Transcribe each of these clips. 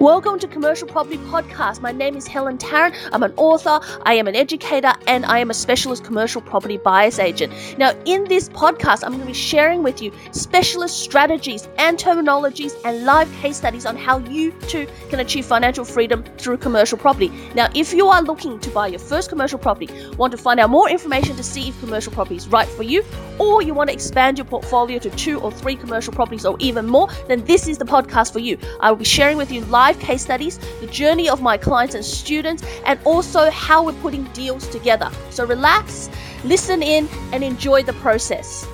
Welcome to Commercial Property Podcast. My name is Helen Tarrant. I'm an author, I am an educator, and I am a specialist commercial property buyer's agent. Now, in this podcast, I'm going to be sharing with you specialist strategies and terminologies and live case studies on how you too can achieve financial freedom through commercial property. Now, if you are looking to buy your first commercial property, want to find out more information to see if commercial property is right for you, or you want to expand your portfolio to two or three commercial properties or even more, then this is the podcast for you. I will be sharing with you live live case studies, the journey of my clients and students, and also how we're putting deals together. So relax, listen in, and enjoy the process.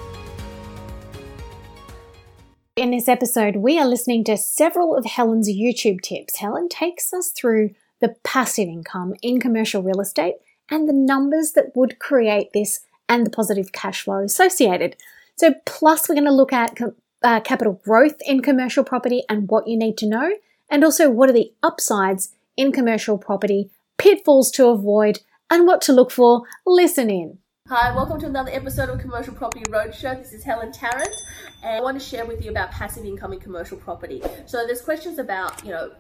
In this episode, we are listening to several of Helen's YouTube tips. Helen takes us through the passive income in commercial real estate and the numbers that would create this and the positive cash flow associated. So, plus, we're going to look at uh, capital growth in commercial property and what you need to know, and also what are the upsides in commercial property, pitfalls to avoid, and what to look for. Listen in. Hi, welcome to another episode of Commercial Property Roadshow. This is Helen Tarrant, and I want to share with you about passive income in commercial property. So there's questions about, you know,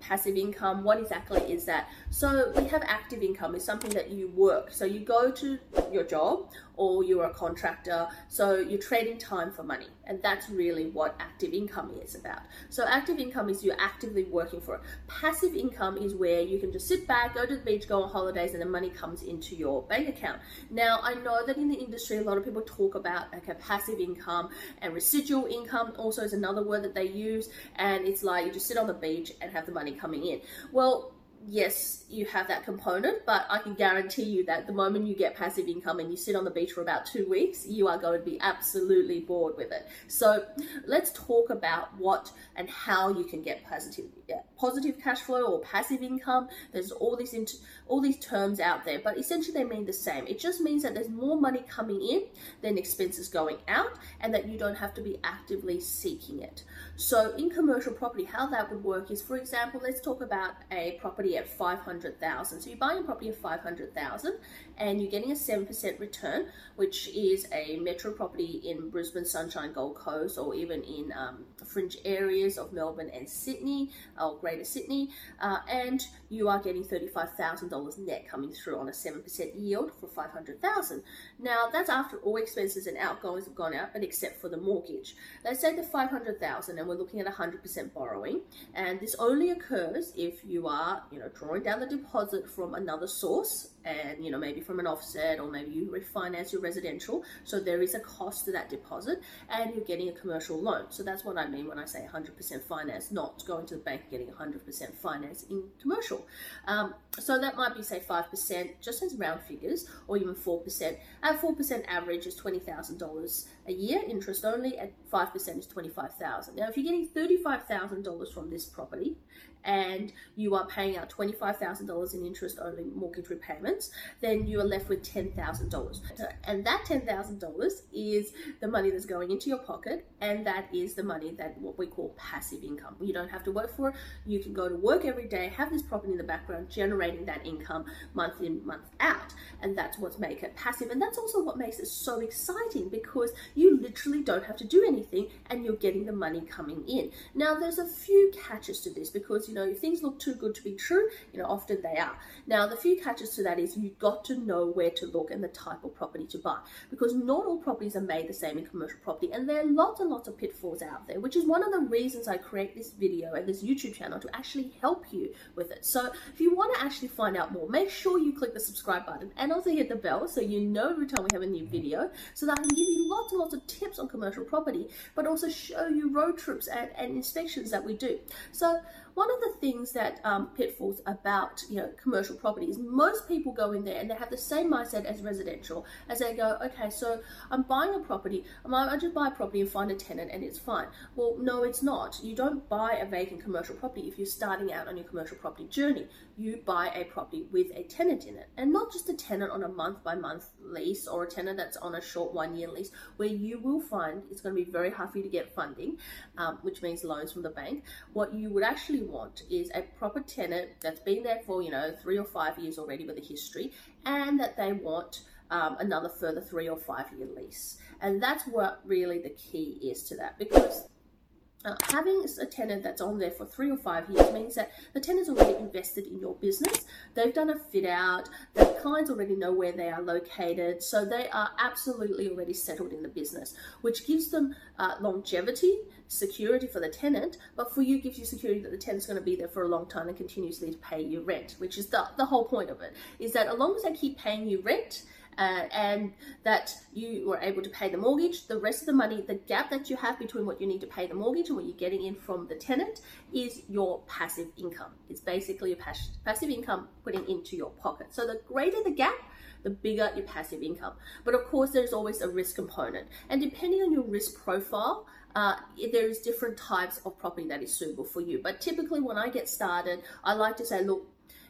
passive income. What exactly is that? So we have active income is something that you work. So you go to your job or you're a contractor. So you're trading time for money. And that's really what active income is about. So active income is you're actively working for it. Passive income is where you can just sit back, go to the beach, go on holidays, and the money comes into your bank account. Now, I know that in the industry, a lot of people talk about a passive income and residual income also is another word that they use. And it's like you just sit on the beach and have the money coming in. Well, yes, you have that component, but I can guarantee you that the moment you get passive income and you sit on the beach for about two weeks, you are going to be absolutely bored with it. So let's talk about what and how you can get positive, yeah, positive cash flow or passive income. There's all these into, all these terms out there, but essentially they mean the same. It just means that there's more money coming in than expenses going out, and that you don't have to be actively seeking it. So in commercial property, how that would work is, for example, let's talk about a property at 500,000. So you're buying a property at 500,000 and you're getting a 7% return, which is a metro property in Brisbane, Sunshine, Gold Coast, or even in um, fringe areas of Melbourne and Sydney, or Greater Sydney, uh, and you are getting $35,000 net coming through on a 7% yield for 500,000. Now, that's after all expenses and outgoings have gone out, but except for the mortgage. Let's say the 500,000 and we're looking at 100% borrowing, and this only occurs if you are, you know, drawing down the deposit from another source and you know maybe from an offset or maybe you refinance your residential. So there is a cost to that deposit and you're getting a commercial loan. So that's what i mean when i say 100% finance not going to the bank and getting 100% finance in commercial. Um, so that might be say 5% just as round figures or even 4% at 4% average is $20000 a year. Interest only at 5% is 25000 now if you're getting $35000 from this property and you are paying out $25,000 in interest only mortgage repayments, then you are left with $10,000. And that $10,000 is the money that's going into your pocket, and that is the money that what we call passive income. You don't have to work for it. You can go to work every day, have this property in the background, generating that income month in, month out. And that's what makes it passive. And that's also what makes it so exciting because you literally don't have to do anything and you're getting the money coming in. Now, there's a few catches to this because you know, if things look too good to be true, you know, often they are. Now, the few catches to that is you've got to know where to look and the type of property to buy because not all properties are made the same in commercial property and there are lots and lots of pitfalls out there, which is one of the reasons I create this video and this YouTube channel to actually help you with it. So if you want to actually find out more, make sure you click the subscribe button and also hit the bell so you know every time we have a new video so that I can give you lots and lots of tips on commercial property, but also show you road trips and, and inspections that we do. So one of the things that um, pitfalls about you know commercial property is most people go in there and they have the same mindset as residential as they go okay so i'm buying a property i might just buy a property and find a tenant and it's fine. Well no it's not. You don't buy a vacant commercial property if you're starting out on your commercial property journey. You buy a property with a tenant in it and not just a tenant on a month by month lease or a tenant that's on a short one year lease where you will find it's going to be very hard for you to get funding um, which means loans from the bank. What you would actually want is a proper tenant that's been there for, you know, three or five years already with a history, and that they want um, another further three or five year lease. And that's what really the key is to that because uh, having a tenant that's on there for three or five years means that the tenant's already invested in your business. They've done a fit out, the clients already know where they are located, so they are absolutely already settled in the business, which gives them uh, longevity, security for the tenant, but for you gives you security that the tenant's going to be there for a long time and continuously to pay you rent, which is the, the whole point of it, is that as long as they keep paying you rent, uh, and that you were able to pay the mortgage. The rest of the money, the gap that you have between what you need to pay the mortgage and what you're getting in from the tenant is your passive income. It's basically a pass- passive income putting into your pocket. So the greater the gap, the bigger your passive income. But of course, there's always a risk component. And depending on your risk profile, uh, there's different types of property that is suitable for you. But typically, when I get started, I like to say, look,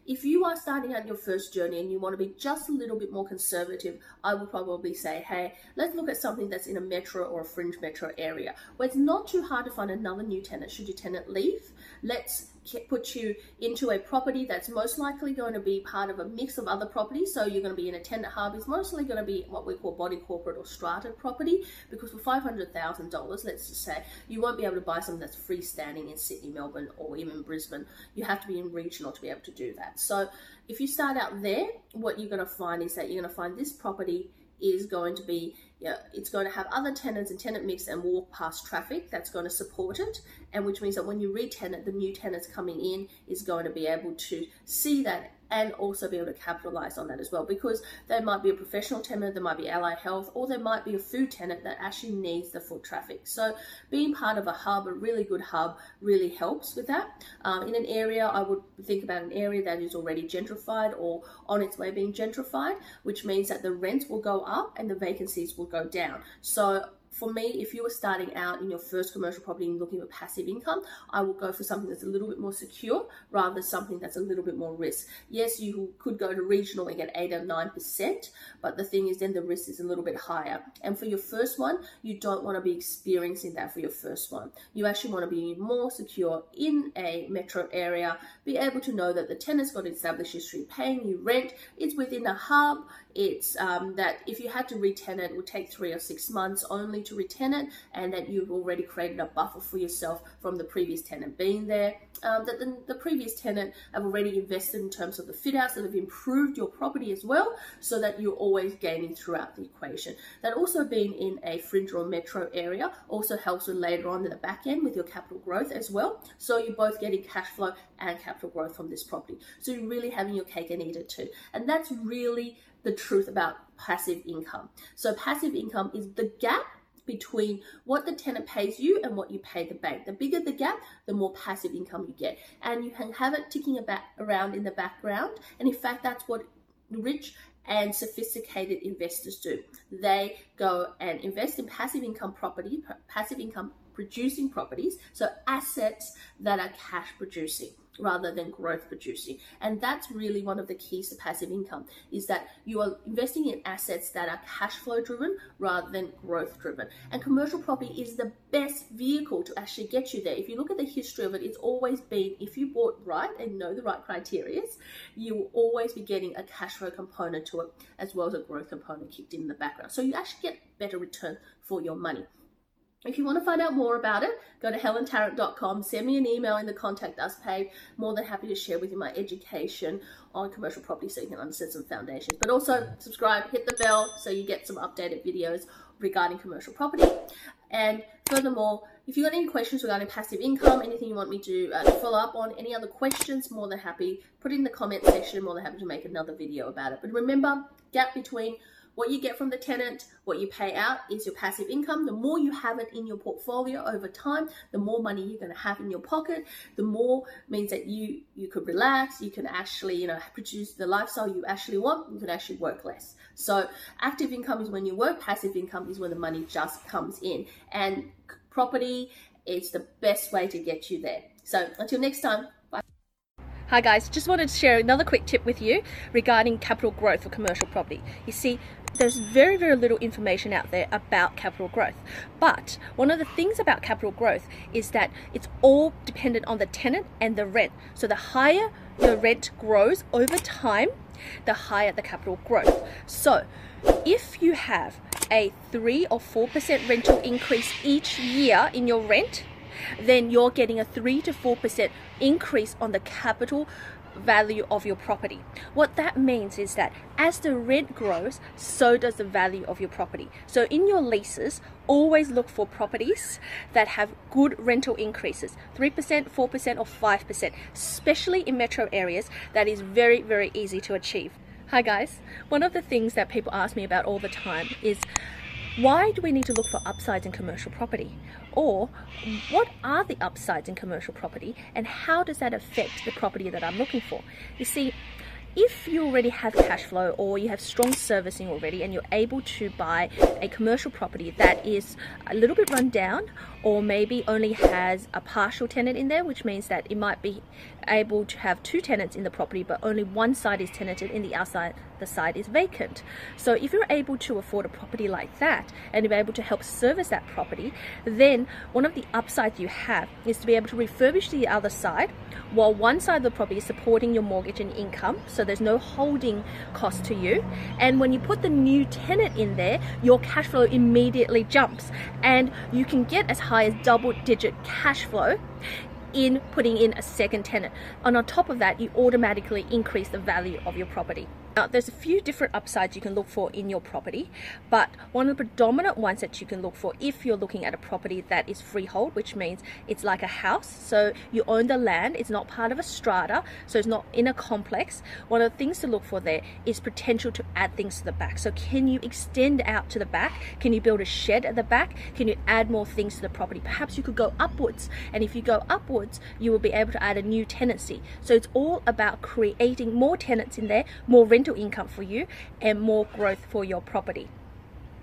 if you are starting out your first journey and you want to be just a little bit more conservative, I would probably say, hey, let's look at something that's in a metro or a fringe metro area where it's not too hard to find another new tenant should your tenant leave. Let's put you into a property that's most likely going to be part of a mix of other properties. So you're going to be in a tenant hub. It's mostly going to be what we call body corporate or strata property because for $500,000, let's just say, you won't be able to buy something that's freestanding in Sydney, Melbourne, or even Brisbane. You have to be in regional to be able to do that. So if you start out there, what you're going to find is that you're going to find this property is going to be yeah, it's going to have other tenants and tenant mix and walk past traffic that's going to support it, and which means that when you re-tenant, the new tenants coming in is going to be able to see that and also be able to capitalize on that as well because there might be a professional tenant, there might be allied health, or there might be a food tenant that actually needs the foot traffic. So being part of a hub, a really good hub, really helps with that. Um, in an area, I would think about an area that is already gentrified or on its way being gentrified, which means that the rents will go up and the vacancies will go down. So for me, if you were starting out in your first commercial property and looking for passive income, I would go for something that's a little bit more secure rather than something that's a little bit more risk. Yes, you could go to regional and get 8 or 9%, but the thing is then the risk is a little bit higher. And for your first one, you don't want to be experiencing that for your first one. You actually want to be more secure in a metro area, be able to know that the tenant's got established history paying you rent, it's within a hub, it's um, that if you had to re-tenant, it would take three or six months only to re-tenant, and that you've already created a buffer for yourself from the previous tenant being there. Um, that the, the, previous tenant have already invested in terms of the fit outs that have improved your property as well, so that you're always gaining throughout the equation. That also being in a fringe or metro area also helps with later on in the back end with your capital growth as well. So you're both getting cash flow and capital growth from this property. So you're really having your cake and eat it too. And that's really the truth about passive income. So passive income is the gap between what the tenant pays you and what you pay the bank. The bigger the gap, the more passive income you get. And you can have it ticking about around in the background. And in fact, that's what rich and sophisticated investors do. They go and invest in passive income property, passive income producing properties, so assets that are cash producing rather than growth producing. And that's really one of the keys to passive income is that you are investing in assets that are cash flow driven rather than growth driven. And commercial property is the best vehicle to actually get you there. If you look at the history of it, it's always been if you bought right and know the right criteria, you will always be getting a cash flow component to it as well as a growth component kicked in the background. So you actually get better return for your money. If you want to find out more about it, go to helentarrant.com, send me an email in the contact us page. More than happy to share with you my education on commercial property so you can understand some foundations. But also subscribe, hit the bell so you get some updated videos regarding commercial property. And furthermore, if you've got any questions regarding passive income, anything you want me to uh, follow up on, any other questions, more than happy, put in the comment section, more than happy to make another video about it. But remember, gap between what you get from the tenant, what you pay out is your passive income. The more you have it in your portfolio over time, the more money you're going to have in your pocket. The more means that you you could relax, you can actually you know produce the lifestyle you actually want. You can actually work less. So active income is when you work. Passive income is when the money just comes in. And property is the best way to get you there. So until next time. Bye. Hi guys, just wanted to share another quick tip with you regarding capital growth for commercial property. You see, there's very, very little information out there about capital growth. But one of the things about capital growth is that it's all dependent on the tenant and the rent. So the higher the rent grows over time, the higher the capital growth. So if you have a 3 or 4% rental increase each year in your rent, then you're getting a 3 to 4% increase on the capital value of your property. What that means is that as the rent grows, so does the value of your property. So in your leases, always look for properties that have good rental increases 3%, 4%, or 5%, especially in metro areas. That is very, very easy to achieve. Hi, guys. One of the things that people ask me about all the time is why do we need to look for upsides in commercial property? Or what are the upsides in commercial property and how does that affect the property that I'm looking for? You see, if you already have cash flow or you have strong servicing already and you're able to buy a commercial property that is a little bit run down or maybe only has a partial tenant in there, which means that it might be able to have two tenants in the property but only one side is tenanted and the outside the side is vacant. So if you're able to afford a property like that and you're able to help service that property, then one of the upsides you have is to be able to refurbish the other side while one side of the property is supporting your mortgage and income, so there's no holding cost to you. And when you put the new tenant in there, your cash flow immediately jumps and you can get as high as double digit cash flow in putting in a second tenant. And on top of that, you automatically increase the value of your property. Now, there's a few different upsides you can look for in your property, but one of the predominant ones that you can look for if you're looking at a property that is freehold, which means it's like a house, so you own the land, it's not part of a strata, so it's not in a complex. One of the things to look for there is potential to add things to the back. So, can you extend out to the back? Can you build a shed at the back? Can you add more things to the property? Perhaps you could go upwards, and if you go upwards, you will be able to add a new tenancy. So, it's all about creating more tenants in there, more rental rental income for you and more growth for your property.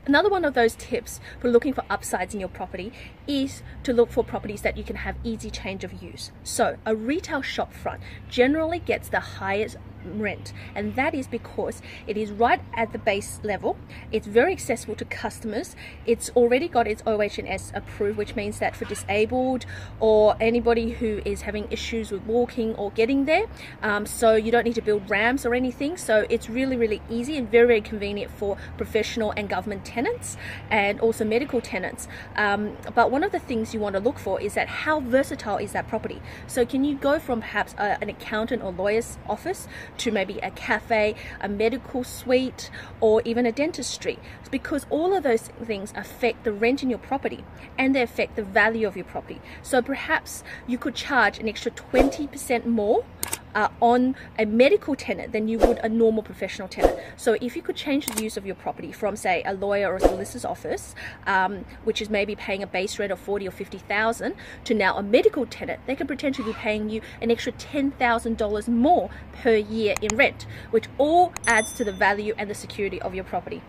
Another one of those tips for looking for upsides in your property is to look for properties that you can have easy change of use. So, a retail shop front generally gets the highest rent. And that is because it is right at the base level. It's very accessible to customers. It's already got its OHS approved which means that for disabled or anybody who is having issues with walking or getting there um, so you don't need to build ramps or anything. So it's really really easy and very very convenient for professional and government tenants and also medical tenants. Um, but one of the things you want to look for is that how versatile is that property? So can you go from perhaps a, an accountant or lawyer's office to maybe a cafe, a medical suite, or even a dentistry. Because all of those things affect the rent in your property and they affect the value of your property. So perhaps you could charge an extra 20% more uh, on a medical tenant than you would a normal professional tenant. So if you could change the use of your property from say a lawyer or a solicitor's office, um, which is maybe paying a base rent of 40 or 50,000 to now a medical tenant, they could potentially be paying you an extra $10,000 more per year in rent, which all adds to the value and the security of your property.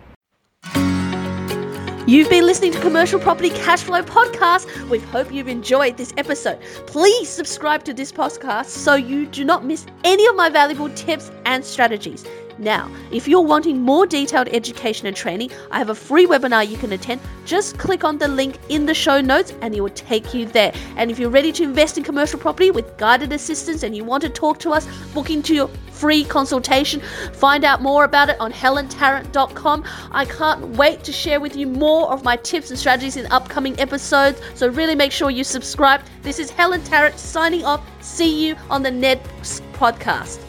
You've been listening to Commercial Property Cashflow Podcast. We hope you've enjoyed this episode. Please subscribe to this podcast so you do not miss any of my valuable tips and strategies. Now, if you're wanting more detailed education and training, I have a free webinar you can attend. Just click on the link in the show notes and it will take you there. And if you're ready to invest in commercial property with guided assistance and you want to talk to us, book into your free consultation. Find out more about it on helentarrant.com. I can't wait to share with you more of my tips and strategies in upcoming episodes. So really make sure you subscribe. This is Helen Tarrant signing off. See you on the next podcast.